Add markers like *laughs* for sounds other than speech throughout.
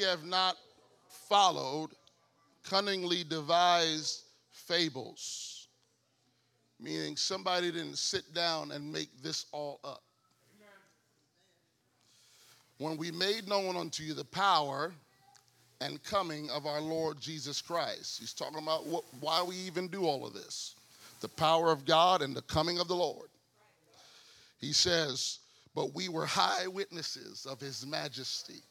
have not followed cunningly devised fables, meaning somebody didn't sit down and make this all up. When we made known unto you the power and coming of our Lord Jesus Christ. He's talking about what, why we even do all of this the power of God and the coming of the Lord. He says, But we were high witnesses of his majesty.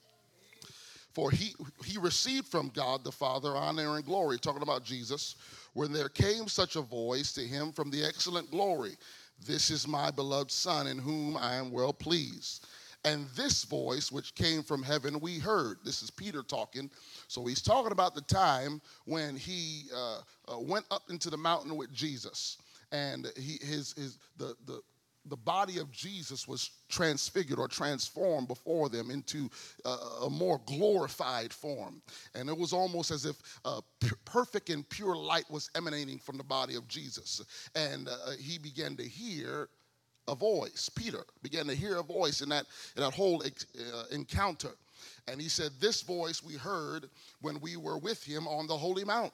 For he, he received from God the Father honor and glory, talking about Jesus, when there came such a voice to him from the excellent glory This is my beloved Son, in whom I am well pleased. And this voice, which came from heaven, we heard. This is Peter talking. So he's talking about the time when he uh, uh, went up into the mountain with Jesus. And he, his, his, the, the, the body of Jesus was transfigured or transformed before them into a, more glorified form. And it was almost as if uh, perfect and pure light was emanating from the body of Jesus. And uh, he began to hear a voice. Peter began to hear a voice in that, in that whole uh, encounter. And he said, This voice we heard when we were with him on the Holy Mount.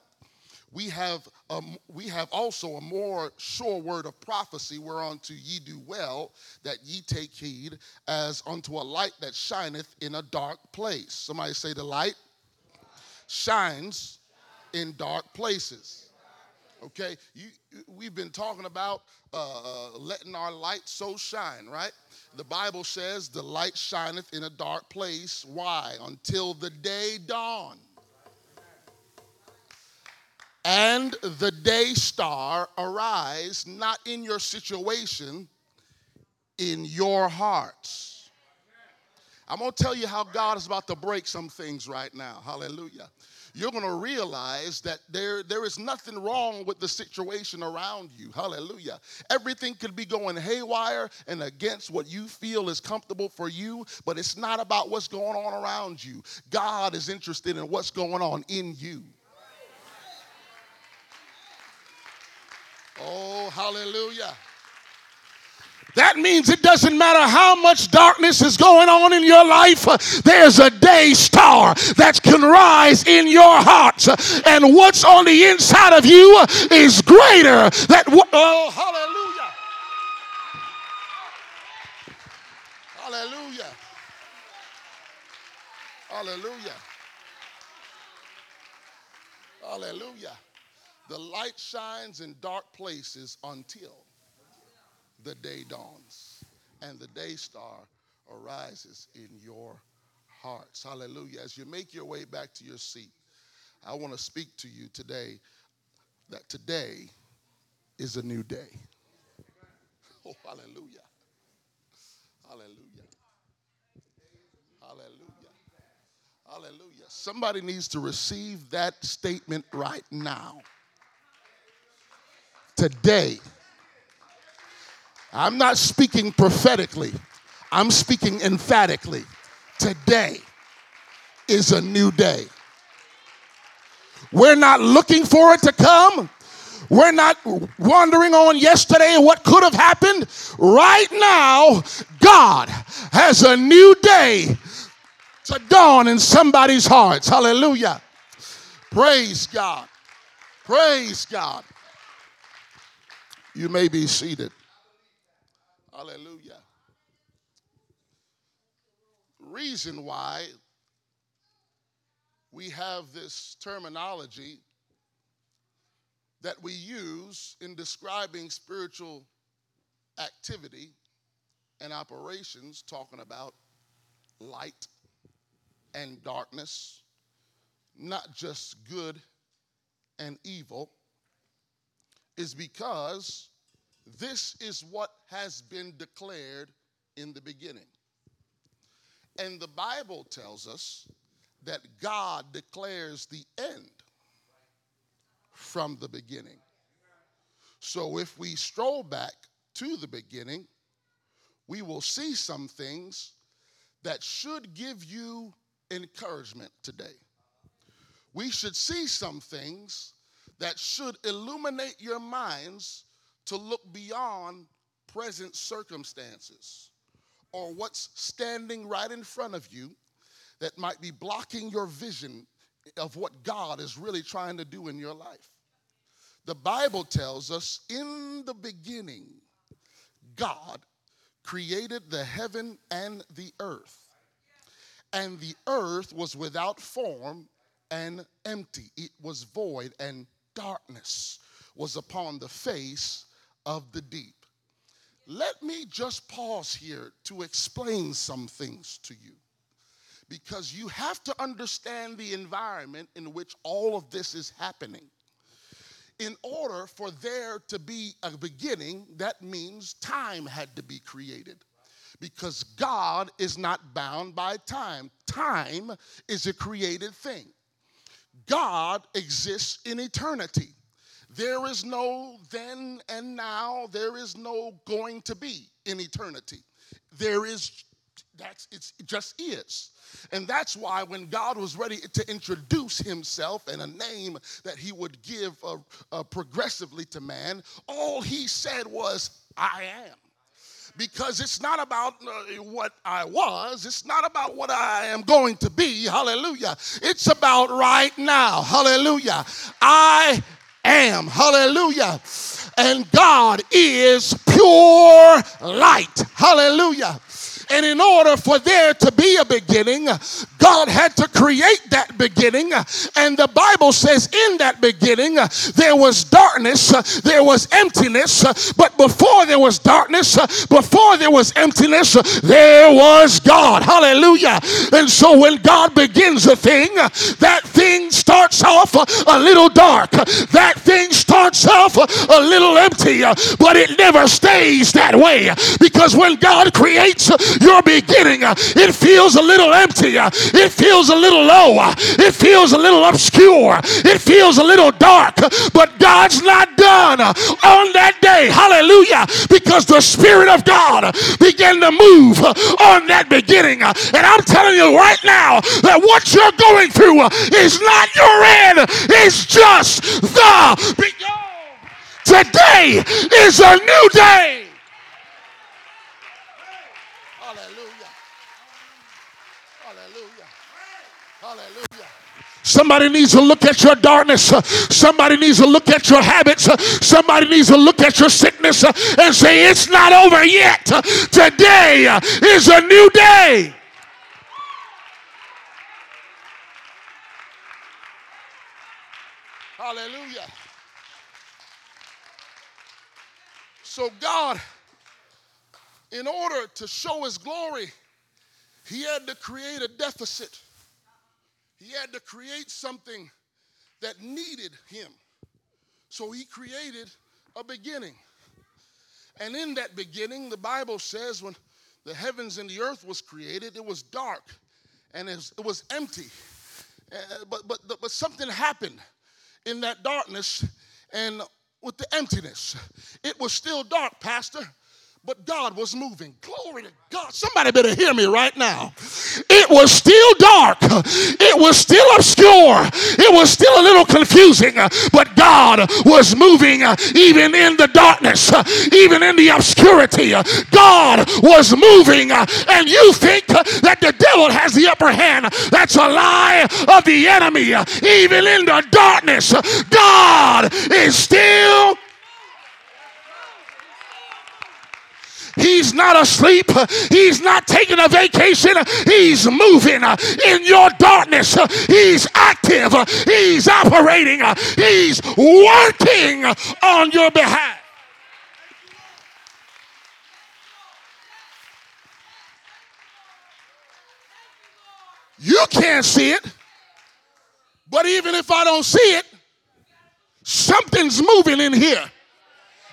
We have, um, we have also a more sure word of prophecy whereunto ye do well that ye take heed as unto a light that shineth in a dark place. Somebody say, The light shines in dark places. Okay, you, we've been talking about uh, uh, letting our light so shine, right? The Bible says the light shineth in a dark place. Why? Until the day dawn. And the day star arise, not in your situation, in your hearts. I'm gonna tell you how God is about to break some things right now. Hallelujah you're to realize that there, there is nothing wrong with the situation around you. Hallelujah. Everything could be going haywire and against what you feel is comfortable for you, but it's not about what's going on around you. God is interested in what's going on in you. Oh, hallelujah. That means it doesn't matter how much darkness is going on in your life, there's a day star that can rise in your heart. And what's on the inside of you is greater. That oh, hallelujah. Hallelujah. Hallelujah. Hallelujah. The light shines in dark places until the day dawns and the day star arises in your hearts. Hallelujah. As you make your way back to your seat, I want to speak to you today that today is a new day. *laughs* Oh, hallelujah. Hallelujah. Hallelujah. Hallelujah. Somebody needs to receive that statement right now. Today I'm not speaking prophetically, I'm speaking emphatically. Today is a new day. We're not looking for it to come. We're not wandering on yesterday what could have happened. Right now, God has a new day to dawn in somebody's hearts. Hallelujah. Praise God. Praise God. You may be seated. Hallelujah. Reason why we have this terminology that we use in describing spiritual activity and operations, talking about light and darkness, not just good and evil, is because this is what has been declared in the beginning. And the Bible tells us that God declares the end from the beginning. So if we stroll back to the beginning, we will see some things that should give you encouragement today. We should see some things that should illuminate your minds to look beyond present circumstances or what's standing right in front of you that might be blocking your vision of what God is really trying to do in your life. The Bible tells us in the beginning, God created the heaven and the earth. And the earth was without form and empty, it was void, and darkness was upon the face of the deep. Let me just pause here to explain some things to you because you have to understand the environment in which all of this is happening. In order for there to be a beginning, that means time had to be created because God is not bound by time. Time is a created thing. God exists in eternity. There is no then and now, there is no going to be in eternity. There is that's it's, it just is. And that's why when God was ready to introduce himself and a name that he would give uh, uh, progressively to man, all he said was, I am. Because it's not about uh, what I was, it's not about what I am going to be. Hallelujah. It's about right now. Hallelujah. I am. Hallelujah. And God is pure light. Hallelujah. And in order for there to be a beginning, God had to create that beginning. And the Bible says, in that beginning, there was darkness, there was emptiness. But before there was darkness, before there was emptiness, there was God. Hallelujah. And so when God begins a thing, that thing starts off a little dark, that thing starts off a little empty, but it never stays that way. Because when God creates, your beginning, uh, it feels a little empty. Uh, it feels a little low. Uh, it feels a little obscure. Uh, it feels a little dark. Uh, but God's not done uh, on that day. Hallelujah. Because the Spirit of God began to move on that beginning. And I'm telling you right now that what you're going through is not your end, it's just the beginning. Today is a new day. Somebody needs to look at your darkness. Somebody needs to look at your habits. Somebody needs to look at your sickness and say, It's not over yet. Today is a new day. Hallelujah. So, God, in order to show his glory, he had to create a deficit. He had to create something that needed him. So he created a beginning. And in that beginning, the Bible says when the heavens and the earth was created, it was dark and it was, empty. Uh, but, but, but something happened in that darkness and with the emptiness. It was still dark, Pastor but God was moving. Glory to God. Somebody better hear me right now. It was still dark, it was still obscure, it was still a little confusing, but God was moving even in the darkness, even in the obscurity. God was moving, and you think that the devil has the upper hand. That's a lie of the enemy. Even in the darkness, God is still He's not asleep. He's not taking a vacation. He's moving in your darkness. He's active. He's operating. He's working on your behalf. You can't see it. But even if I don't see it, something's moving in here.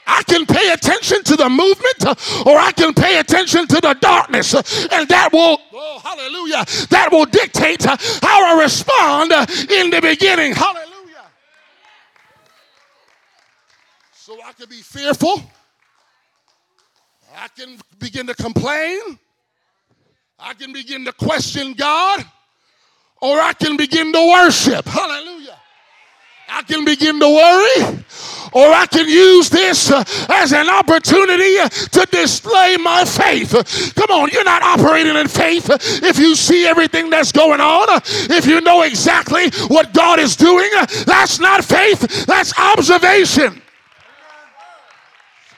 I can pay attention to the movement uh, or I can pay attention to the darkness. Uh, and that will, oh, hallelujah, that will dictate uh, how I respond in the beginning. Hallelujah. So I can be fearful. I can begin to complain. I can begin to question God. Or I can begin to worship. Hallelujah. I can begin to worry or I can use this uh, as an opportunity uh, to display my faith. Come on, you're not operating in faith if you see everything that's going on, if you know exactly what God is doing. That's not faith, that's observation.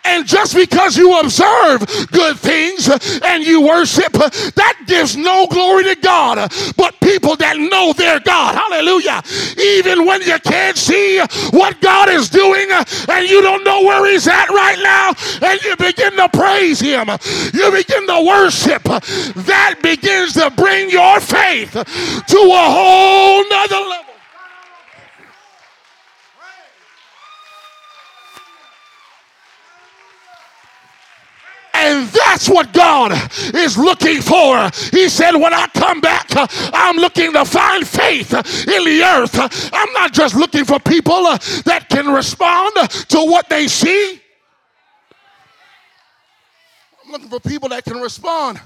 And just because you observe good things and you worship, that gives no glory to God. But people that know their God, hallelujah, even when you can't see what God is doing and you don't know where He's at right now, and you begin to praise Him, you begin to worship, that begins to bring your faith to a whole nother level. And that's what God is looking for. He said, When I come back, I'm looking to find faith in the earth. I'm not just looking for people that can respond to what they see. I'm looking for people that can respond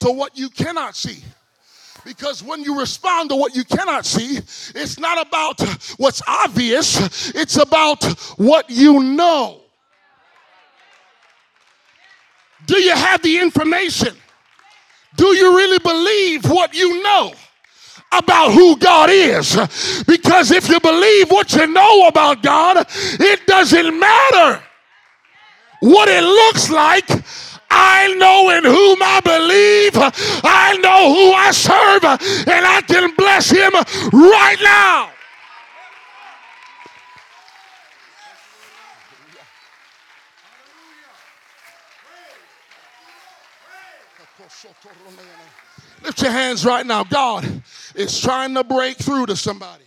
to what you cannot see. Because when you respond to what you cannot see, it's not about what's obvious, it's about what you know. Do you have the information? Do you really believe what you know about who God is? Because if you believe what you know about God, it doesn't matter what it looks like. I know in whom I believe. I know who I serve, and I can bless him right now. Lift your hands right now. God is trying to break through to somebody.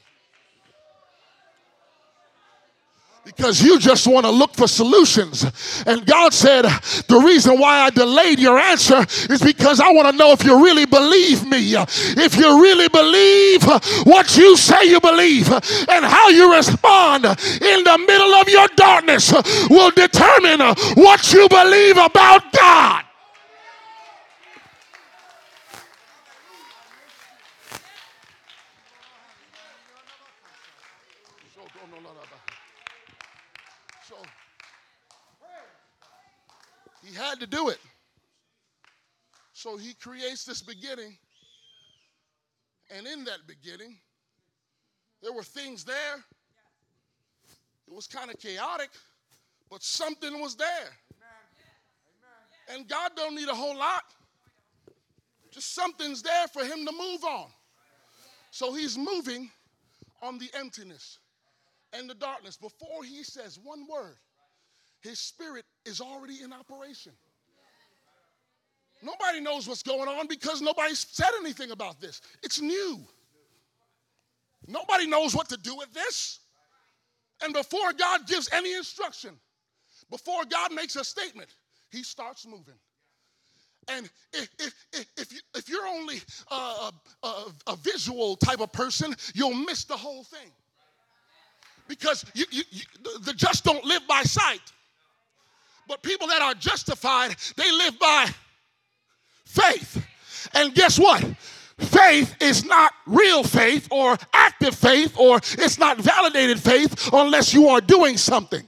because you just want to look for solutions. And God said, The reason why I delayed your answer is because I want to know if you really believe me. If you really believe what you say you believe and how you respond in the middle of your darkness will determine what you believe about God. Had to do it. So he creates this beginning. And in that beginning, there were things there. It was kind of chaotic, but something was there. And God don't need a whole lot. Just something's there for him to move on. So he's moving on the emptiness and the darkness. Before he says one word, his spirit is already in operation. Nobody knows what's going on because nobody said anything about this. It's new. Nobody knows what to do with this. And before God gives any instruction, before God makes a statement, he starts moving. And if, if, if, you, if you're only a, a, a, visual type of person, you'll miss the whole thing. Because you, you, you, the just don't live by sight. But people that are justified, they live by faith. And guess what? Faith is not real faith or active faith or it's not validated faith unless you are doing something.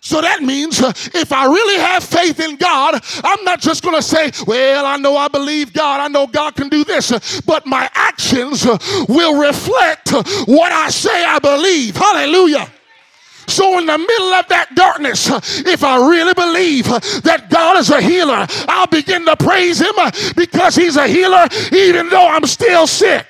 So that means uh, if I really have faith in God, I'm not just going to say, Well, I know I believe God, I know God can do this, uh, but my actions uh, will reflect uh, what I say I believe. Hallelujah. So, in the middle of that darkness, if I really believe that God is a healer, I'll begin to praise Him because He's a healer, even though I'm still sick.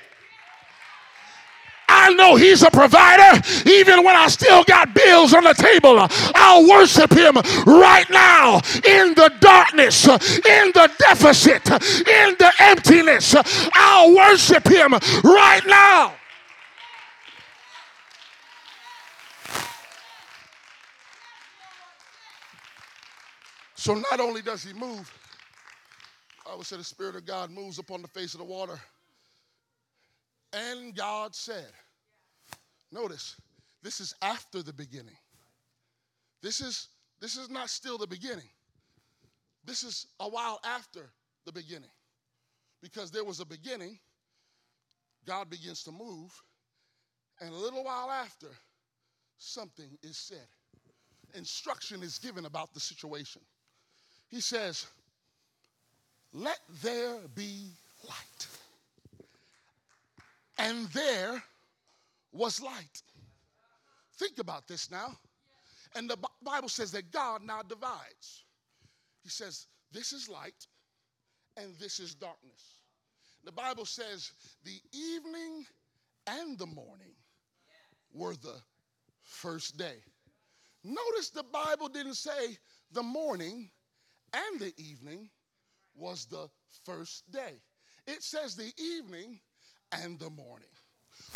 I know He's a provider, even when I still got bills on the table. I'll worship Him right now in the darkness, in the deficit, in the emptiness. I'll worship Him right now. So not only does he move, I would say the Spirit of God moves upon the face of the water. And God said, notice, this is after the beginning. This is this is not still the beginning. This is a while after the beginning. Because there was a beginning, God begins to move, and a little while after, something is said. instruction is given about the situation. He says, Let there be light. And there was light. Think about this now. And the Bible says that God now divides. He says, This is light and this is darkness. The Bible says the evening and the morning were the first day. Notice the Bible didn't say the morning and the evening was the first day. It says the evening and the morning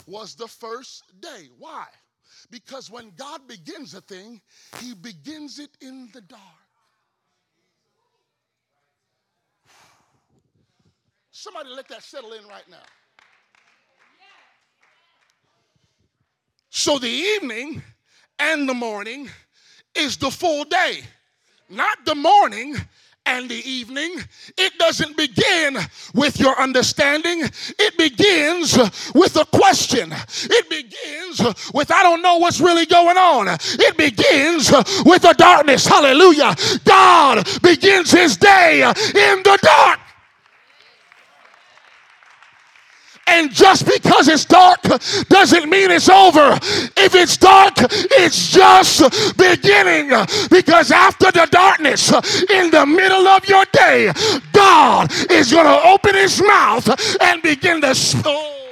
was the first day. Why? Because when God begins a thing, He begins it in the dark. Somebody let that settle in right now. So the evening and the morning is the full day, not the morning and the evening. It doesn't begin with your understanding. It begins with a question. It begins with, I don't know what's really going on. It begins with a darkness. Hallelujah. God begins his day in the dark. And just because it's dark doesn't mean it's over. If it's dark, it's just beginning. Because after the darkness, in the middle of your day, God is going to open his mouth and begin to. Oh.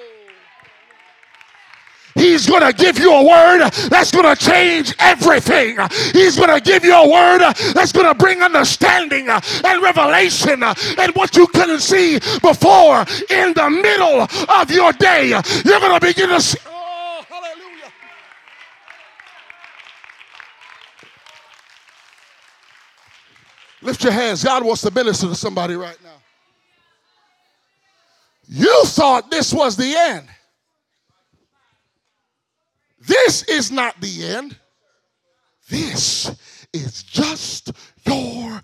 He's going to give you a word that's going to change everything. He's going to give you a word that's going to bring understanding and revelation and what you couldn't see before in the middle of your day. You're going to begin to see. Oh, hallelujah. Lift your hands. God wants to minister to somebody right now. You thought this was the end. This is not the end. This is just your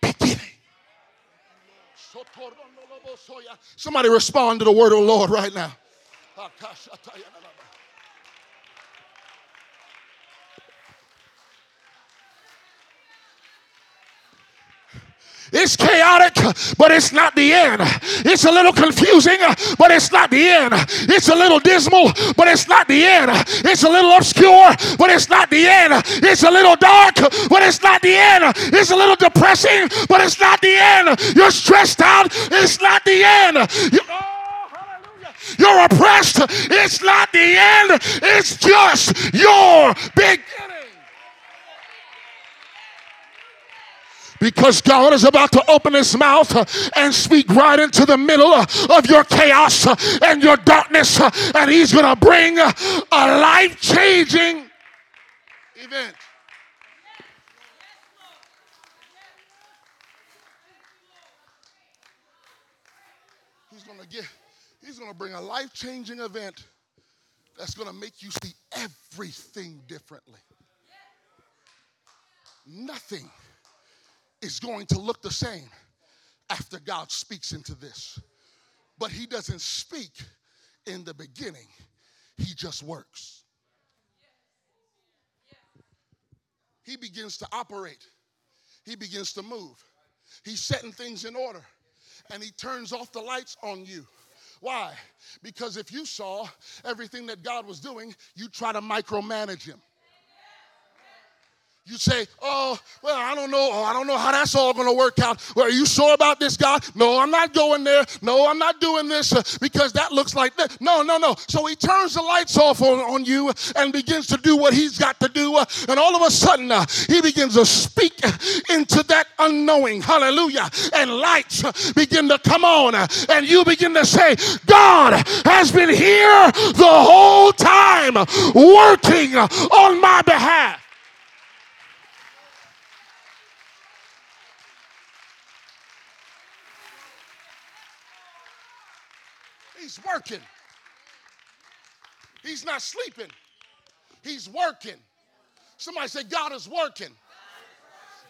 beginning. Somebody respond to the word of the Lord right now. It's chaotic, but it's not the end. It's a little confusing, but it's not the end. It's a little dismal, but it's not the end. It's a little obscure, but it's not the end. It's a little dark, but it's not the end. It's a little depressing, but it's not the end. You're stressed out, it's not the end. You, oh, You're oppressed, it's not the end. It's just your beginning. Because God is about to open his mouth and speak right into the middle of your chaos and your darkness, and he's going to bring a life changing event. He's going to bring a life changing event that's going to make you see everything differently. Nothing is going to look the same after God speaks into this. But He doesn't speak in the beginning, He just works. He begins to operate, He begins to move. He's setting things in order, and He turns off the lights on you. Why? Because if you saw everything that God was doing, you try to micromanage Him. You say, oh, well, I don't know. Oh, I don't know how that's all going to work out. Well, are you sure about this, God? No, I'm not going there. No, I'm not doing this uh, because that looks like that. No, no, no. So he turns the lights off on, on you and begins to do what he's got to do. Uh, and all of a sudden, uh, he begins to speak into that unknowing. Hallelujah. And lights uh, begin to come on. Uh, and you begin to say, God has been here the whole time working on my behalf. He's working. He's not sleeping. He's working. Somebody say, God is working.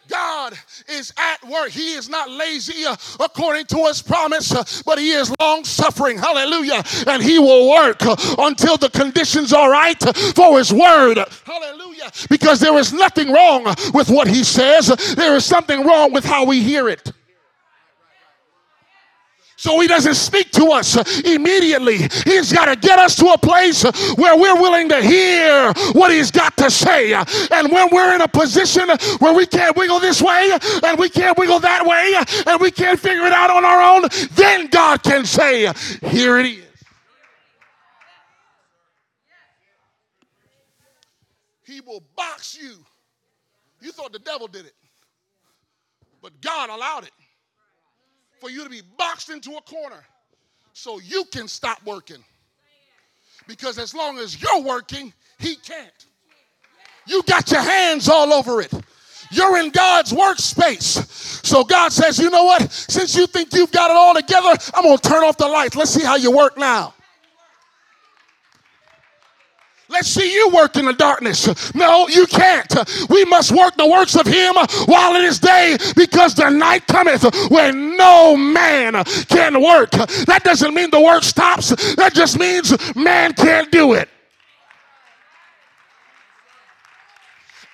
God is at work. He is not lazy uh, according to his promise, uh, but he is long suffering. Hallelujah. And he will work uh, until the conditions are right for his word. Hallelujah Hallelujah. Because there is nothing wrong with what he says, there is something wrong with how we hear it. So he doesn't speak to us immediately. He's got to get us to a place where we're willing to hear what he's got to say. And when we're in a position where we can't wiggle this way and we can't wiggle that way and we can't figure it out on our own, then God can say, Here it is. He will box you. You thought the devil did it, but God allowed it for you to be boxed into a corner so you can stop working. Because as long as you're working, he can't. You got your hands all over it. You're in God's workspace. So God says, you know what? Since you think you've got it all together, I'm going to turn off the lights. Let's see how you work now. Let's see you work in the darkness. No, you can't. We must work the works of him while it is day because the night cometh when no man can work. That doesn't mean the work stops. That just means man can't do it.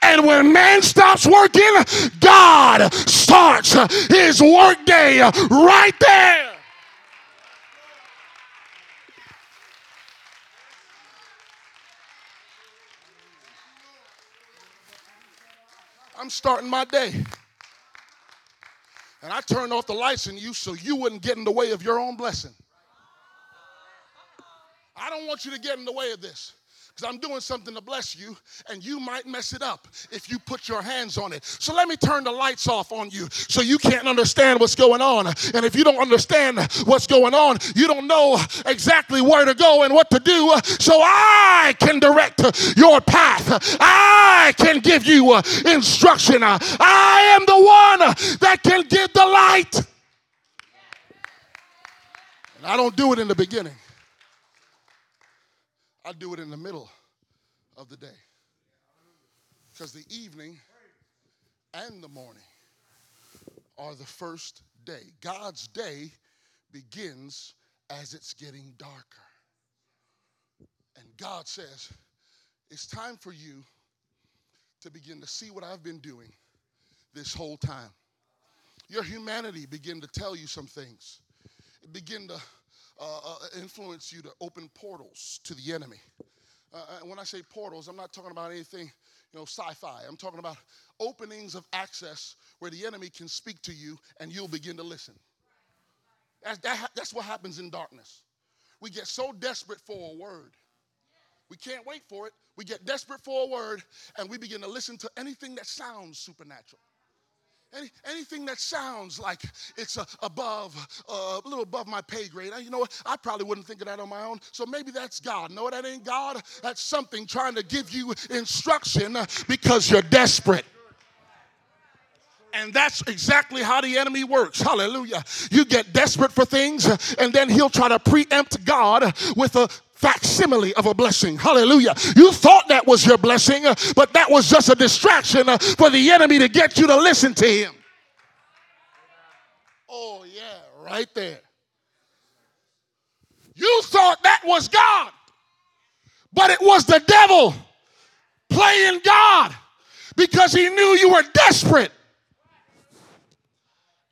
And when man stops working, God starts his workday right there. I'm starting my day. And I turned off the lights in you so you wouldn't get in the way of your own blessing. I don't want you to get in the way of this because I'm doing something to bless you, and you might mess it up if you put your hands on it. So let me turn the lights off on you so you can't understand what's going on. And if you don't understand what's going on, you don't know exactly where to go and what to do. So I can direct your path, I can give you instruction. I am the one that can give the light. And I don't do it in the beginning. I do it in the middle of the day. Because the evening and the morning are the first day. God's day begins as it's getting darker. And God says, It's time for you to begin to see what I've been doing this whole time. Your humanity begin to tell you some things. It begin to uh, uh, influence you to open portals to the enemy. Uh, uh, when I say portals, I'm not talking about anything, you know, sci-fi. I'm talking about openings of access where the enemy can speak to you and you'll begin to listen. That, that's what happens in darkness. We get so desperate for a word. We can't wait for it. We get desperate for a word and we begin to listen to anything that sounds supernatural. Any, anything that sounds like it's uh, above, uh, a little above my pay grade, you know what? I probably wouldn't think of that on my own. So maybe that's God. No, that ain't God. That's something trying to give you instruction because you're desperate. And that's exactly how the enemy works. Hallelujah. You get desperate for things, and then he'll try to preempt God with a facsimile of a blessing. Hallelujah. You thought that was your blessing, uh, but that was just a distraction uh, for the enemy to get you to listen to him. Oh, yeah, right there. You thought that was God, but it was the devil playing God because he knew you were desperate.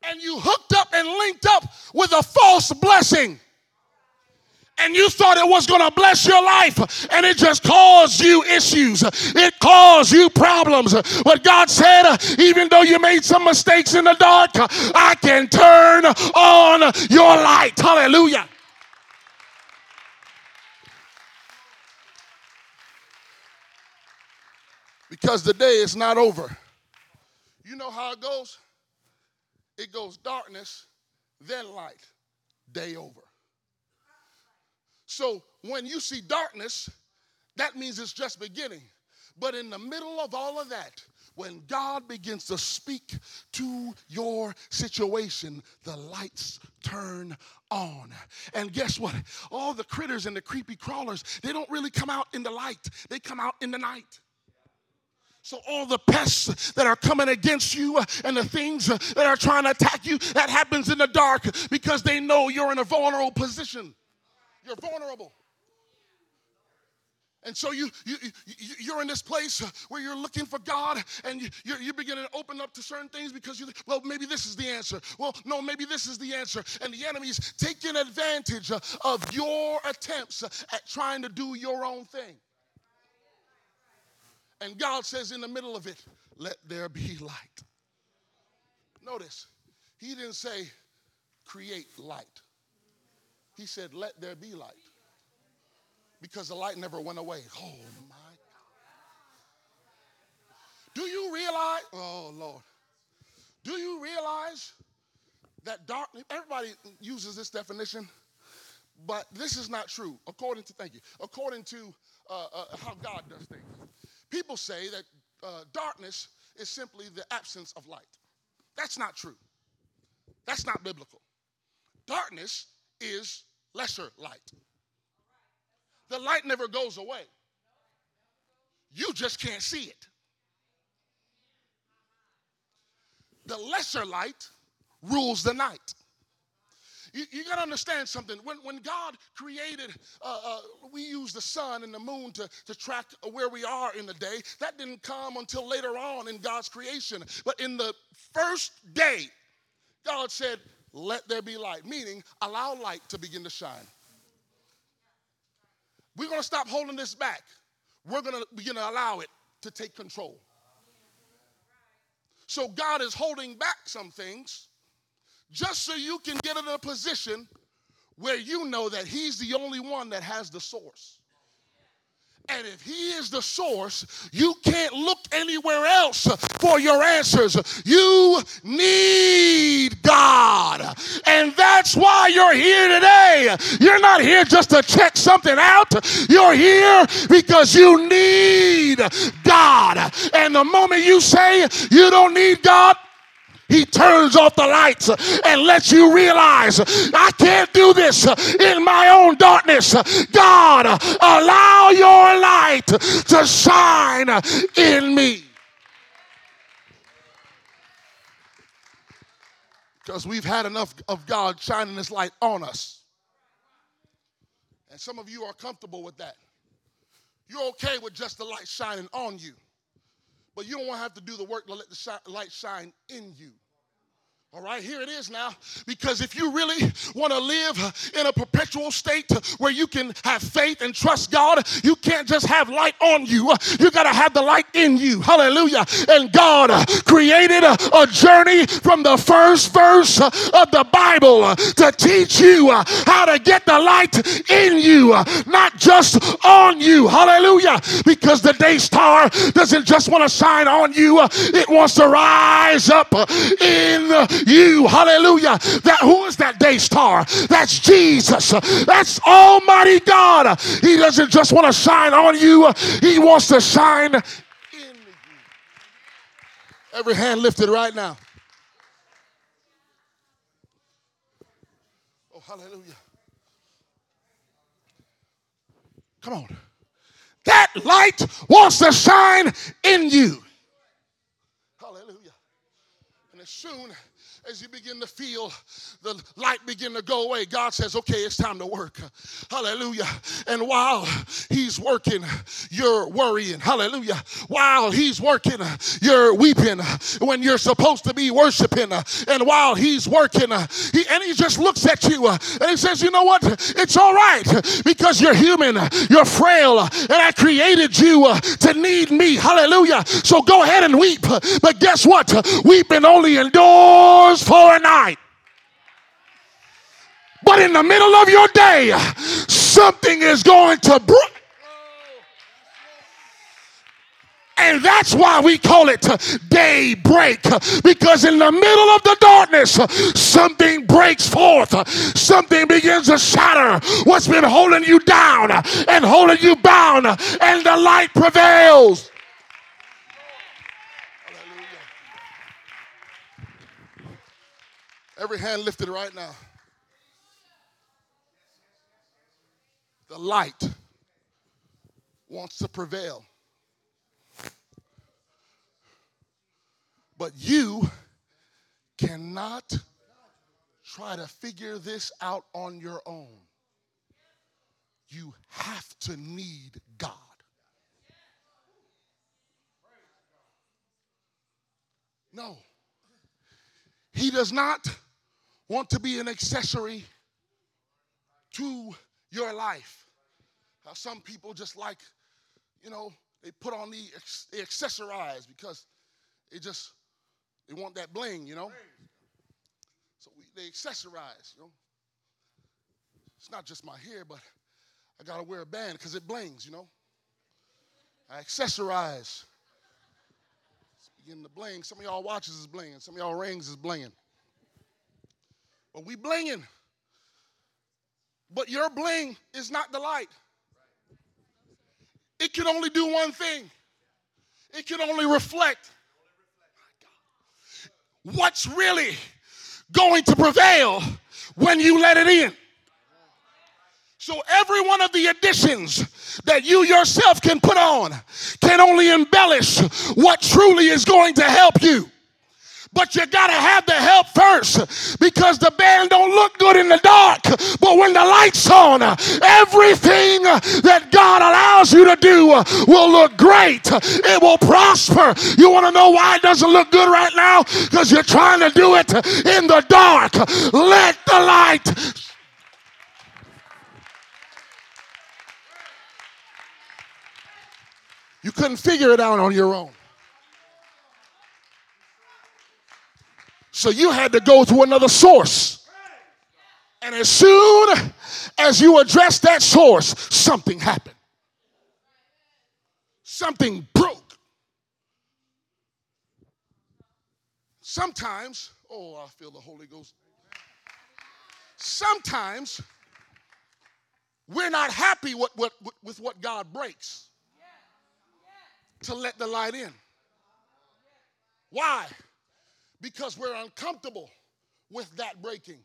And you hooked up and linked up with a false blessing and you thought it was going to bless your life and it just caused you issues. It caused you problems. But god said even though you made some mistakes in the dark i can turn on your light. Hallelujah. Because the day is not over. You know how it goes? It goes darkness then light. Day over so when you see darkness, that means it's just beginning. But in the middle of all of that, when God begins to speak to your situation, the lights turn on. And guess what? All the critters and the creepy crawlers, they don't really come out in the light, they come out in the night. So, all the pests that are coming against you uh, and the things uh, that are trying to attack you, that happens in the dark because they know you're in a vulnerable position. You're vulnerable. And so you, you, you, you're in this place where you're looking for God and you, you're, you're beginning to open up to certain things because you, well, maybe this is the answer. Well, no, maybe this is the answer. And the enemy's taking advantage of your attempts at trying to do your own thing. And God says in the middle of it, let there be light. Notice, he didn't say create light. He said, let there be light because the light never went away. Oh my God. Do you realize, oh Lord, do you realize that darkness, everybody uses this definition, but this is not true according to, thank you, according to uh, uh, how God does things. People say that uh, darkness is simply the absence of light. That's not true. That's not biblical. Darkness is lesser light. The light never goes away. You just can't see it. The lesser light rules the night. You, you got to understand something. When, when God created, uh, uh, we use the sun and the moon to, to track where we are in the day. That didn't come until later on in God's creation. But in the first day, God said, Let there be light, meaning allow light to begin to shine. We're going to stop holding this back. We're going to begin to allow it to take control. So God is holding back some things just so you can get in a position where you know that He's the only one that has the source. And if he is the source, you can't look anywhere else for your answers. You need God. And that's why you're here today. You're not here just to check something out. You're here because you need God. And the moment you say you don't need God, he turns off the lights and lets you realize I can't do this in my own darkness. God, allow your light to shine in me. Because we've had enough of God shining His light on us. And some of you are comfortable with that. You're okay with just the light shining on you. But you don't want to have to do the work to let the light shine in you. All right, here it is now. Because if you really want to live in a perpetual state where you can have faith and trust God, you can't just have light on you. You got to have the light in you. Hallelujah. And God created a, journey from the first verse of the Bible to teach you how to get the light in you, not just on you. Hallelujah. Because the day star doesn't just want to shine on you, it wants to rise up in you. Hallelujah. That who is that day star? That's Jesus. That's Almighty God. He doesn't just want to shine on you, He wants to shine in you. Every hand lifted right now. Oh, hallelujah. Come on. That light wants to shine in you. Hallelujah. And as soon as you begin to feel the light begin to go away, God says, okay, it's time to work. Hallelujah. And while He's working, you're worrying. Hallelujah. While He's working, you're weeping when you're supposed to be worshiping. And while He's working, he, and He just looks at you and He says, you know what? It's all right because you're human, you're frail, and I created you to need me. Hallelujah. So go ahead and weep. But guess what? Weeping only endures for a night. But in the middle of your day, something is going to break. And that's why we call it daybreak. Because in the middle of the darkness, something breaks forth. Something begins to shatter what's been holding you down and holding you bound. And the light prevails. Every hand lifted right now. The light wants to prevail. But you cannot try to figure this out on your own. You have to need God. No. He does not want to be an accessory to your life. Some people just like, you know, they put on the they accessorize because they just they want that bling, you know. So we, they accessorize, you know. It's not just my hair, but I gotta wear a band because it blings, you know. I accessorize. It's beginning to bling. Some of y'all watches is blinging. Some of y'all rings is blinging. But we blinging. But your bling is not the light. It can only do one thing. It can only reflect. What's really going to prevail when you let it in? So every one of the additions that you yourself can put on can only embellish what truly is going to help you. But you gotta have the help first because the band don't look good in the dark. But when the light's on, everything that God allows you to do will look great. It will prosper. You wanna know why it doesn't look good right now? Because you're trying to do it in the dark. Let the light You couldn't figure it out on your own. So you had to go to another source. And as soon as you addressed that source, something happened. Something broke. Sometimes, oh, I feel the Holy Ghost. Sometimes we're not happy with, with, with what God breaks to let the light in. Why? Because we're uncomfortable with that breaking.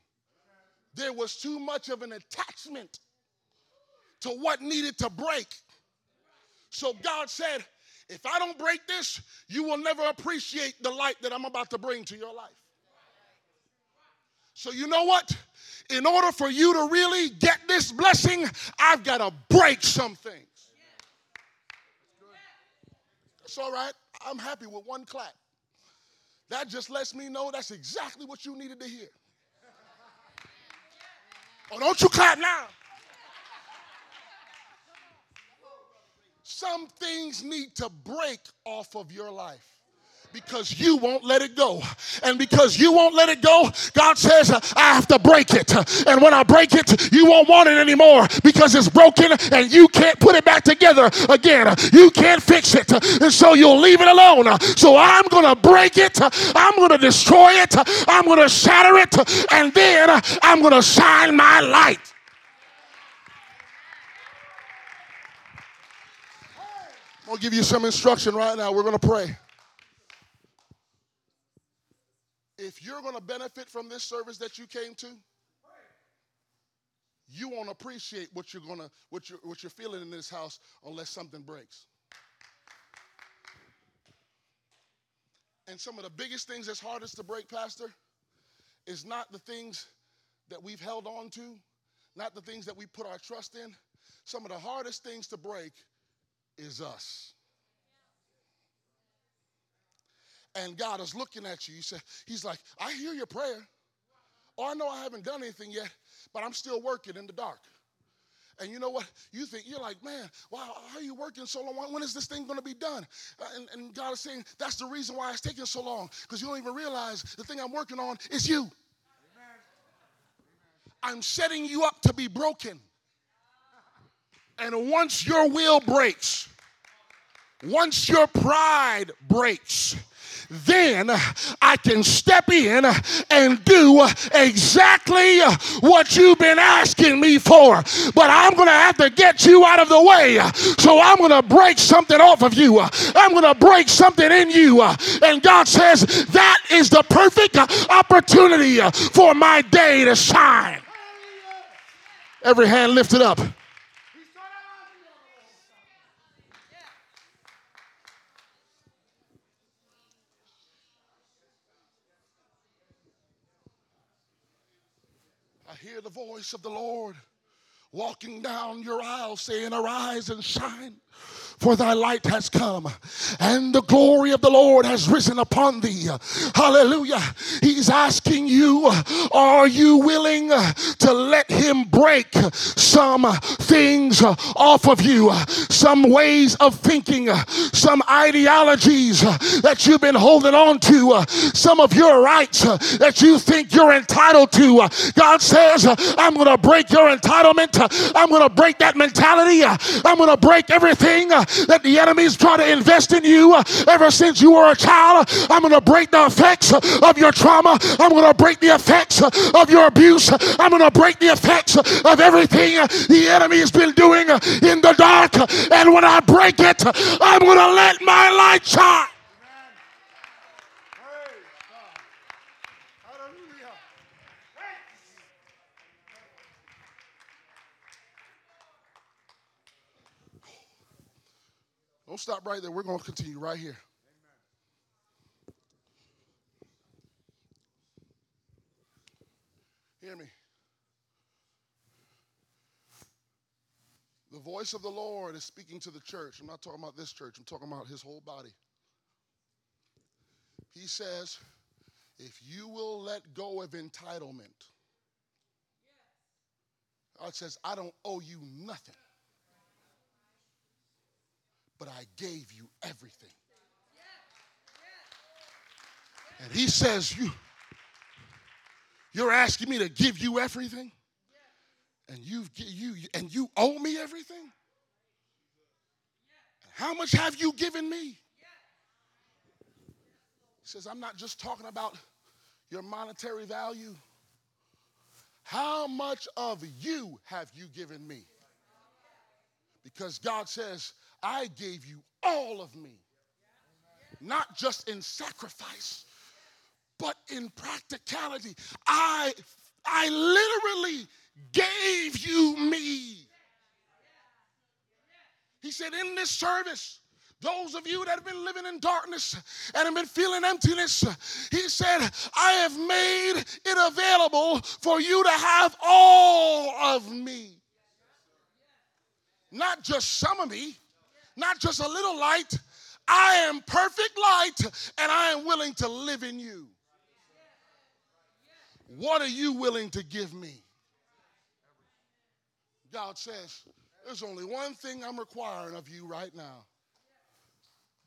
There was too much of an attachment to what needed to break. So God said, if I don't break this, you will never appreciate the light that I'm about to bring to your life. So, you know what? In order for you to really get this blessing, I've got to break some things. It's all right. I'm happy with one clap. That just lets me know that's exactly what you needed to hear. Oh, don't you clap now. Some things need to break off of your life because you won't let it go. And because you won't let it go, God says, I have to break it. And when I break it, you won't want it anymore because it's broken and you can't put it back together again. You can't fix it. And so you'll leave it alone. So I'm going to break it. I'm going to destroy it. I'm going to shatter it. And then I'm going to shine my light. I'll give you some instruction right now. We're going to pray. If you're going to benefit from this service that you came to, you won't appreciate what you're going to what you're what you're feeling in this house unless something breaks. And some of the biggest things that's hardest to break, Pastor, is not the things that we've held on to, not the things that we put our trust in. Some of the hardest things to break is us. And God is looking at you. He said, He's like, I hear your prayer. Or I know I haven't done anything yet, but I'm still working in the dark. And you know what? You think, you're like, man, wow, how are you working so long? When is this thing going to be done? Uh, and, and, God is saying, that's the reason why it's taking so long, because you don't even realize the thing I'm working on is you. I'm setting you up to be broken. And once your will breaks, once your pride breaks, then I can step in and do exactly what you've been asking me for. But I'm going to have to get you out of the way. So I'm going to break something off of you. I'm going to break something in you. And God says, that is the perfect opportunity for my day to shine. Every hand lifted up. hear the voice of the Lord walking down your aisle saying, Arise and shine, for thy light has come, and the glory of the Lord has risen upon thee. Hallelujah. He's asking you, are you willing to let him break some things off of you, some ways of thinking, some ideologies that you've been holding on to, some of your rights that you think you're entitled to. God says, I'm going to break your entitlement. I'm going to break that mentality. I'm going to break everything that the enemy's trying to invest in you ever since you were a child. I'm going to break the effects of your trauma. I'm going to break the effects of your abuse. I'm going to break the effects of everything the enemy has been doing in the dark. And when I break it, I'm going to let my light shine. Don't stop right there. We're going to continue right here. Hear me. The voice of the Lord is speaking to the church. I'm not talking about this church, I'm talking about his whole body. He says, if you will let go of entitlement, God says, I don't owe you nothing but I gave you everything. And he says, You you're asking me to give you everything? And you've you and you owe me everything? How much have you given me? He says, I'm not just talking about your monetary value. How much of you have you given me? Because God says, I gave you all of me, not just in sacrifice, but in practicality. I, I literally gave you me. He said, In this service, those of you that have been living in darkness and have been feeling emptiness, he said, I have made it available for you to have all of me. Not just some of me, not just a little light. I am perfect light and I am willing to live in you. What are you willing to give me? God says, There's only one thing I'm requiring of you right now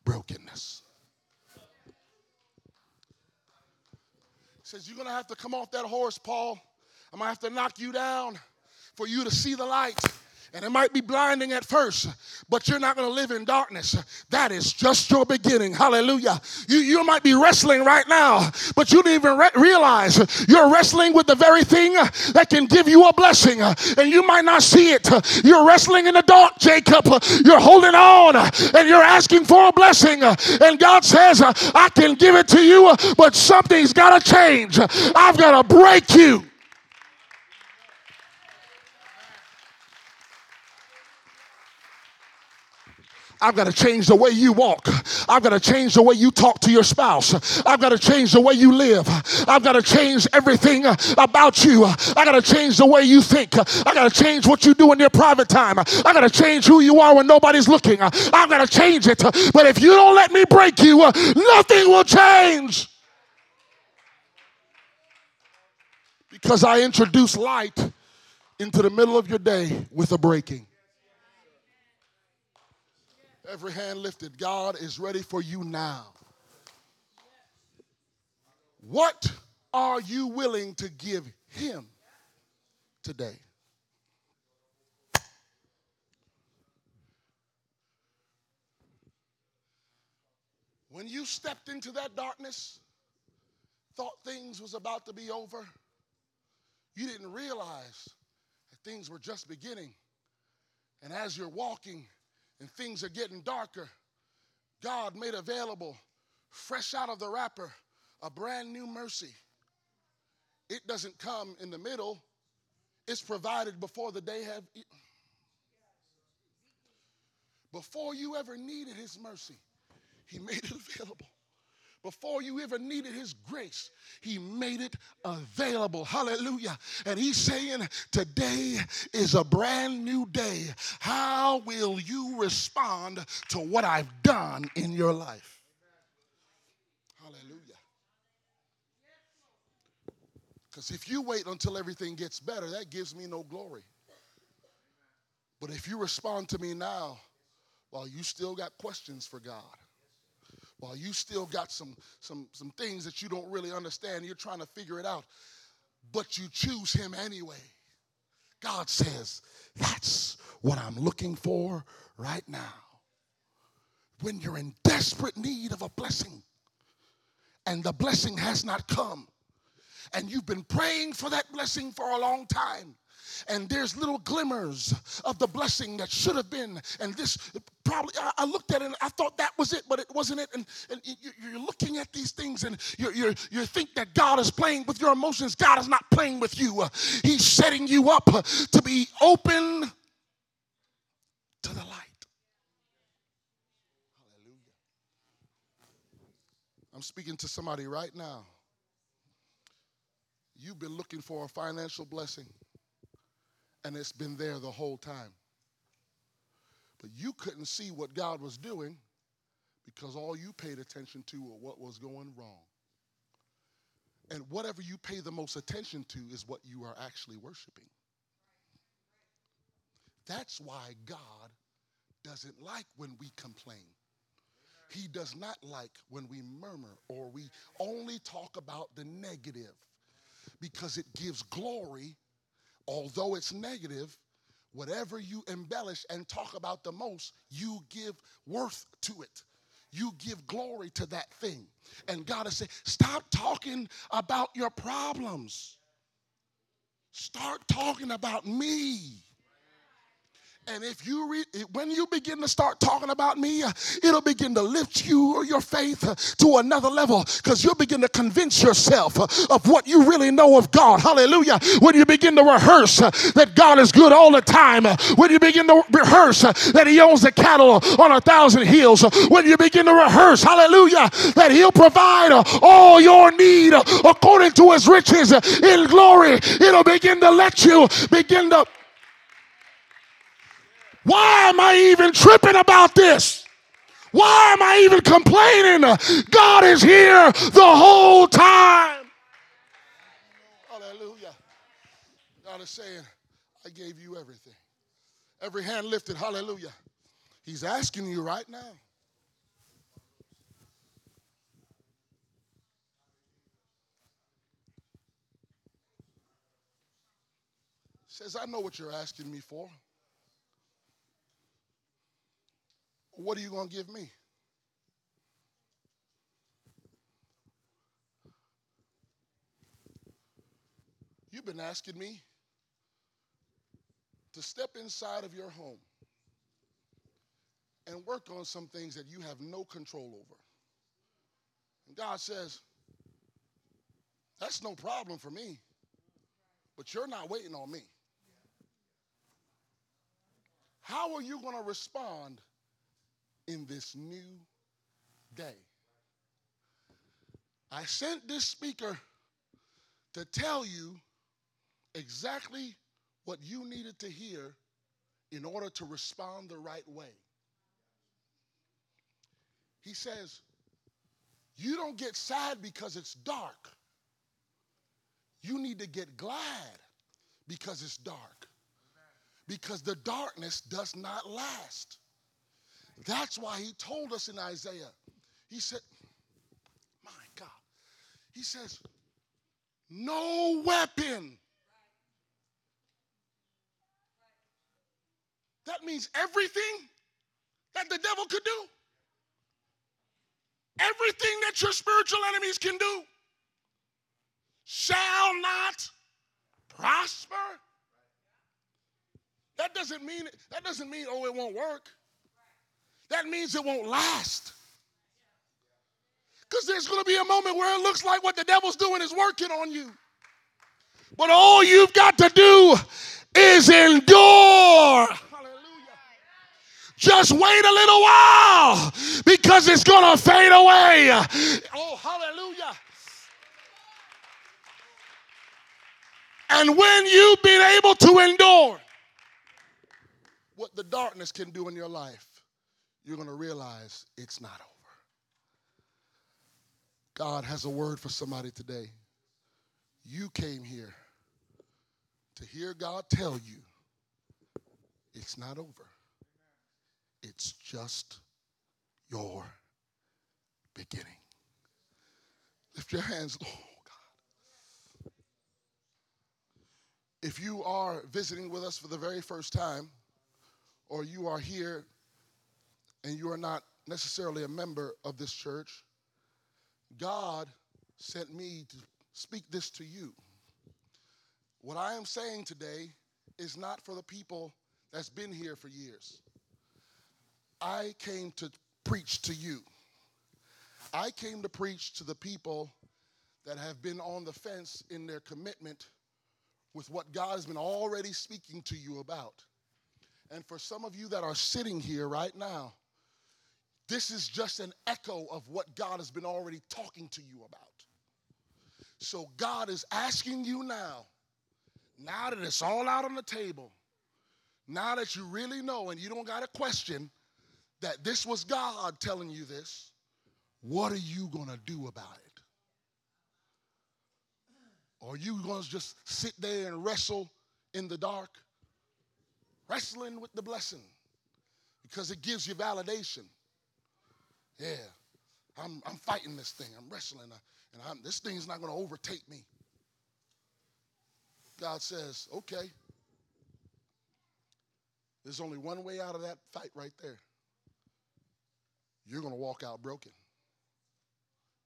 brokenness. He says, You're going to have to come off that horse, Paul. I'm going to have to knock you down for you to see the light. And it might be blinding at first, but you're not going to live in darkness. That is just your beginning. Hallelujah. You, you might be wrestling right now, but you don't even re- realize you're wrestling with the very thing that can give you a blessing. And you might not see it. You're wrestling in the dark, Jacob. You're holding on and you're asking for a blessing. And God says, I can give it to you, but something's got to change. I've got to break you. I've got to change the way you walk. I've got to change the way you talk to your spouse. I've got to change the way you live. I've got to change everything about you. I got to change the way you think. I got to change what you do in your private time. I got to change who you are when nobody's looking. I've got to change it. But if you don't let me break you, nothing will change. Because I introduce light into the middle of your day with a breaking. Every hand lifted. God is ready for you now. What are you willing to give Him today? When you stepped into that darkness, thought things was about to be over, you didn't realize that things were just beginning. And as you're walking and things are getting darker, God made available, fresh out of the wrapper, a brand new mercy. It doesn't come in the middle, it's provided before the day have. Before you ever needed his mercy, he made it *laughs* available. Before you ever needed his grace, he made it available. Hallelujah. And he's saying, Today is a brand new day. How will you respond to what I've done in your life? Hallelujah. Because if you wait until everything gets better, that gives me no glory. But if you respond to me now, while you still got questions for God, while you still got some, some, some things that you don't really understand, you're trying to figure it out, but you choose Him anyway. God says, That's what I'm looking for right now. When you're in desperate need of a blessing and the blessing has not come, and you've been praying for that blessing for a long time, and there's little glimmers of the blessing that should have been. And this probably, I, I looked at it and I thought that was it, but it wasn't it. And, and you, are looking at these things and you you you think that God is playing with your emotions. God is not playing with you, He's setting you up to be open to the light. Hallelujah. I'm speaking to somebody right now. You've been looking for a financial blessing and it's been there the whole time. But you couldn't see what God was doing because all you paid attention to was what was going wrong. And whatever you pay the most attention to is what you are actually worshiping. That's why God doesn't like when we complain. He does not like when we murmur or we only talk about the negative because it gives glory although it's negative, whatever you embellish and talk about the most, you give worth to it. You give glory to that thing. And God is saying, stop talking about your problems. Start talking about me. And if you read, when you begin to start talking about me, uh, it'll begin to lift you or your faith uh, to another level because you'll begin to convince yourself uh, of what you really know of God. Hallelujah. When you begin to rehearse uh, that God is good all the time, uh, when you begin to rehearse uh, that He owns the cattle on a thousand hills, when you begin to rehearse, hallelujah, that He'll provide all your need according to His riches in glory, it'll begin to let you begin to why am I even tripping about this? Why am I even complaining? God is here the whole time. Hallelujah. God is saying, I gave you everything. Every hand lifted, hallelujah. He's asking you right now. Says, I know what you're asking me for. What are you going to give me? You've been asking me to step inside of your home and work on some things that you have no control over. And God says, That's no problem for me, but you're not waiting on me. How are you going to respond in this new day. I sent this speaker to tell you exactly what you needed to hear in order to respond the right way. He says, You don't get sad because it's dark. You need to get glad because it's dark. Because the darkness does not last. That's why he told us in Isaiah. He said, My God. He says, No weapon. That means everything that the devil could do, everything that your spiritual enemies can do, shall not prosper. That doesn't mean that doesn't mean oh it won't work that means it won't last. Because there's going to be a moment where it looks like what the devil's doing is working on you. But all you've got to do is endure. Hallelujah. Just wait a little while because it's going to fade away. Oh, hallelujah. And when you've been able to endure what the darkness can do in your life, you're going to realize it's not over. God has a word for somebody today. You came here to hear God tell you it's not over. It's just your beginning. Lift your hands, God. If you are visiting with us for the very first time, or you are here and you are not necessarily a member of this church, God sent me to speak this to you. What I am saying today is not for the people that's been here for years. I came to preach to you. I came to preach to the people that have been on the fence in their commitment with what God has been already speaking to you about. And for some of you that are sitting here right now, this is just an echo of what God has been already talking to you about. So God is asking you now, now that it's all out on the table, now that you really know and you don't got a question that this was God telling you this, what are you going to do about it? Are you going to just sit there and wrestle in the dark? Wrestling with the blessing because it gives you validation. Yeah, I'm, I'm fighting this thing. I'm wrestling. And I'm, this thing's not going to overtake me. God says, okay. There's only one way out of that fight right there. You're going to walk out broken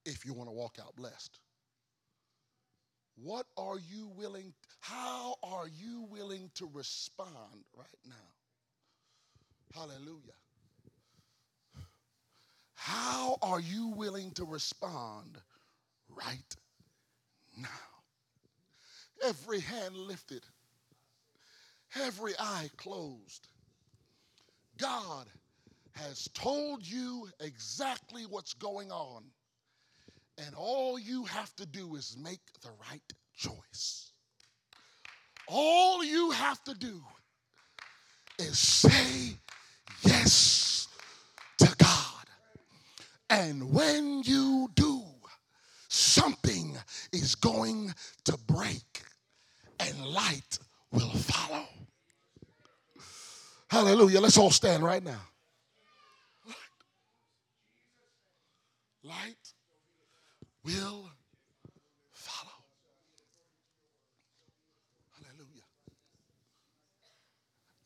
if you want to walk out blessed. What are you willing, how are you willing to respond right now? Hallelujah. How are you willing to respond right now? Every hand lifted, every eye closed. God has told you exactly what's going on, and all you have to do is make the right choice. All you have to do is say yes. And when you do, something is going to break and light will follow. Hallelujah. Let's all stand right now. Light will follow. Hallelujah.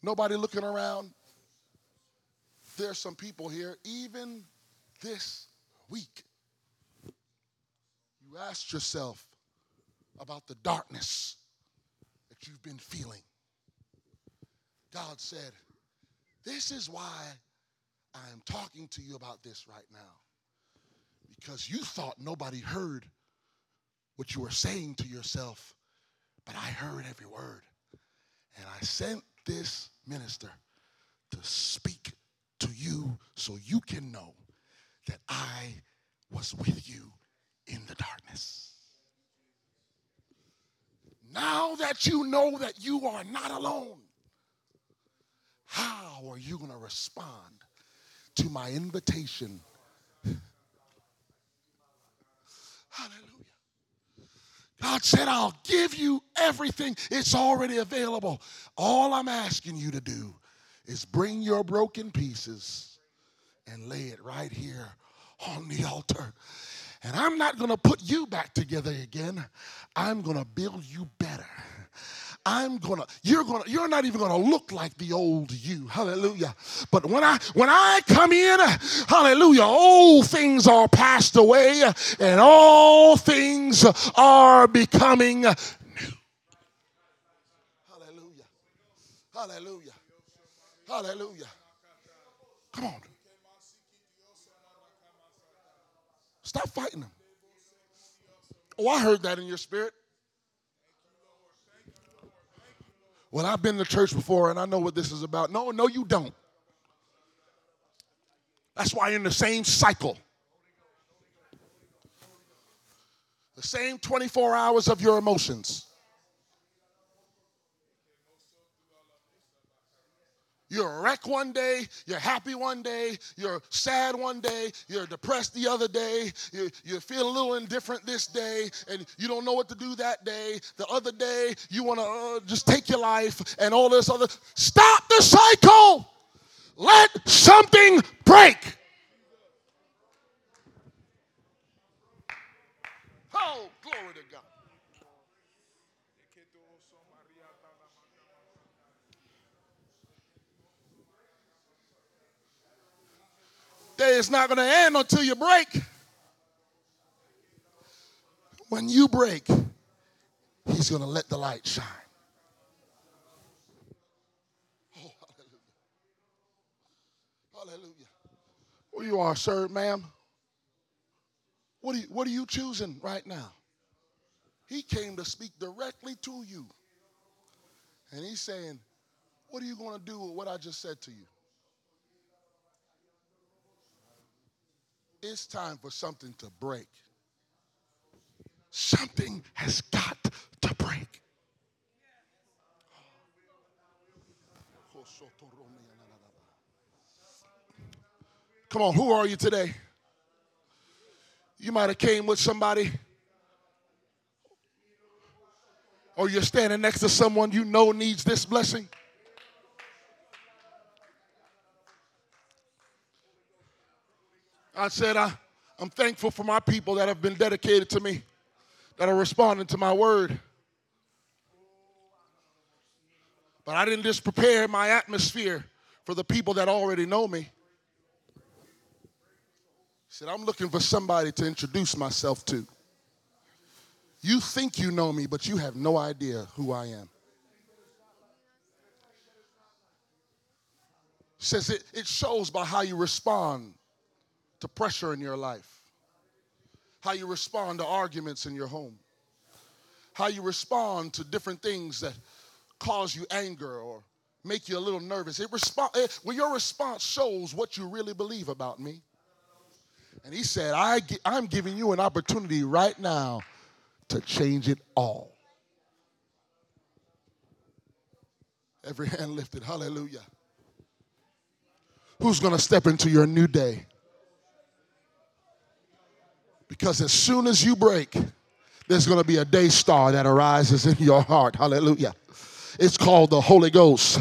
Nobody looking around. There's some people here, even this week, you asked yourself about the darkness that you've been feeling. God said, This is why I am talking to you about this right now. Because you thought nobody heard what you were saying to yourself, but I heard every word. And I sent this minister to speak to you so you can know that I was with you in the darkness. Now that you know that you are not alone, how are you going to respond to my invitation? Hallelujah. God said, I'll give you everything. It's already available. All I'm asking you to do is bring your broken pieces and lay it right here on the altar. And I'm not going to put you back together again. I'm going to build you better. I'm gonna, you're gonna, you're not even gonna look like the old you. Hallelujah. But when I when I come in, hallelujah, old things are passed away and all things are becoming new. Hallelujah. Hallelujah. Hallelujah. Come on. Stop fighting them. Oh, I heard that in your spirit. Well, I've been to church before and I know what this is about. No, no, you don't. That's why you're in the same cycle. The same 24 hours of your emotions. You're a wreck one day, you're happy one day, you're sad one day, you're depressed the other day, you, you feel a little indifferent this day, and you don't know what to do that day. The other day, you want to uh, just take your life and all this other. Stop the cycle! Let something break. Oh, glory to God. Is not going to end until you break. When you break, He's going to let the light shine. Oh, hallelujah. Hallelujah. Where you are, sir, ma'am? What are you, what are you choosing right now? He came to speak directly to you. And he's saying, What are you going to do with what I just said to you? It's time for something to break. Something has got to break. Come on, who are you today? You might have came with somebody or you're standing next to someone you know needs this blessing. I said, I, I'm thankful for my people that have been dedicated to me, that are responding to my word. But I didn't just prepare my atmosphere for the people that already know me. He said, I'm looking for somebody to introduce myself to. You think you know me, but you have no idea who I am. Says it, it shows by how you respond to pressure in your life, how you respond to arguments in your home, how you respond to different things that cause you anger or make you a little nervous. It respond, it, well, your response shows what you really believe about me. And he said, I, I'm giving you an opportunity right now to change it all. Every hand lifted, hallelujah. Who's going to step into your new day? Because as soon as you break, there's going to be a day star that arises in your heart. Hallelujah. It's called the Holy Ghost.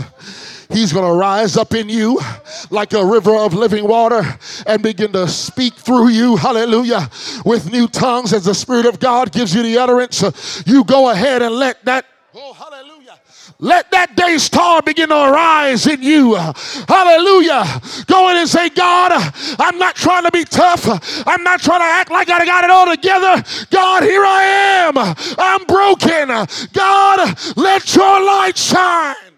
He's going to rise up in you like a river of living water and begin to speak through you, hallelujah, with new tongues as the Spirit of God gives you the utterance. You go ahead and let that, oh, hallelujah let that day star begin to arise in you. Hallelujah. Go in and say, God, I'm not trying to be tough. I'm not trying to act like I got it all together. God, here I am. I'm broken. God, let your light shine.